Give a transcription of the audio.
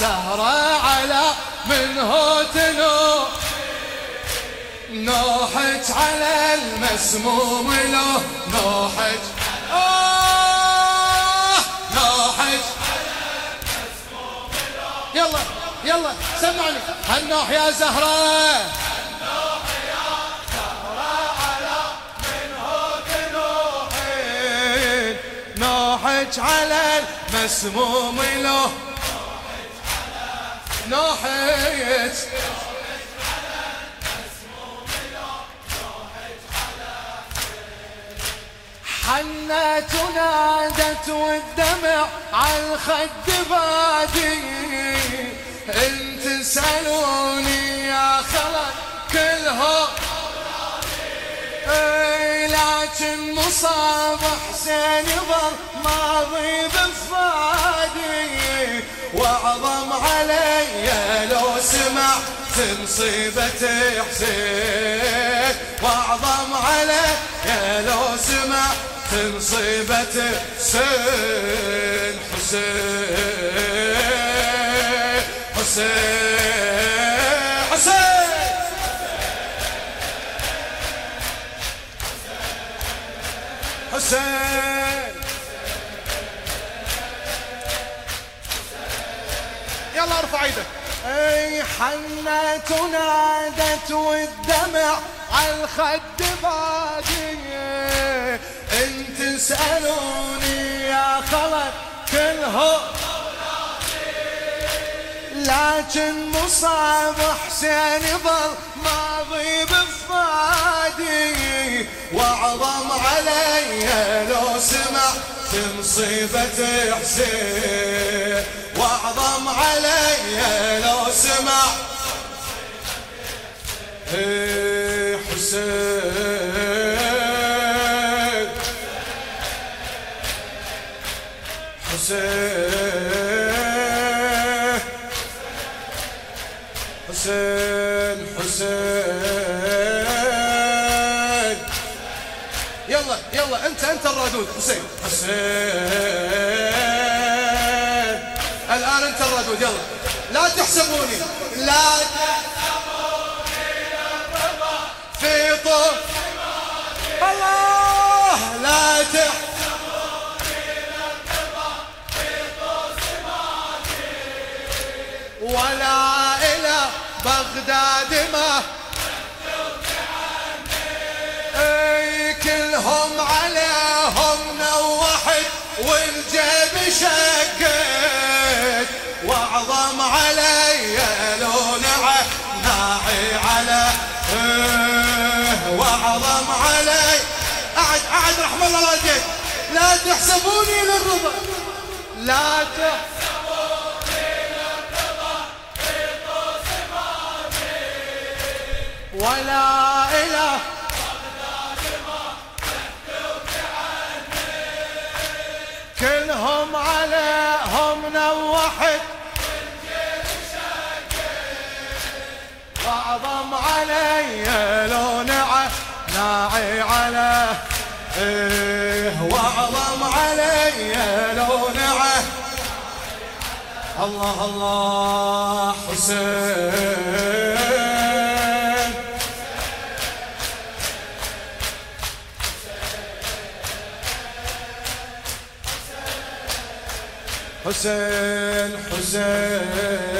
زهرة على من هو تنو؟ نوحك على المسموم له. نوحك آه! نوحك يلا يلا سمعني. هالنوح يا زهرة. نوحك على المسموم له. نوحج حنت ونادت والدمع على الخد بادي. انت سالوني يا خلق كلهم إي لكن مصاب حسين ظل ماضي بفادي وأعظم علي سمعت مصيبة حسين. واعظم علي لو سمعت مصيبة حسين حسين. حسين حسين حسين. يلا ارفع إيدك. أي حنت ونادت والدمع على الخد باقي. انت سألوني يا خلق كلهم لكن مصاب حسين ظل ماضي بفادي واعظم علي لو سمعت مصيبة حسين. واعظم علي لو سمع. إيه حسين. حسين. حسين حسين. يلا يلا انت انت الردود. حسين حسين. الردود يلا. لا تحسبوني. لا تحسبوني. في طف الله. لا تحسبوني. ولا إلى بغداد ما واعظم علي اعد أعد رحم الله والديك لا تحسبوني للرضا. لا تحسبوني ولا إله. كلهم عليهم نوحد واعظم علي. لو نعى ناعي على إيه وأعظم علي لو نعى الله الله حسين. حسين حسين.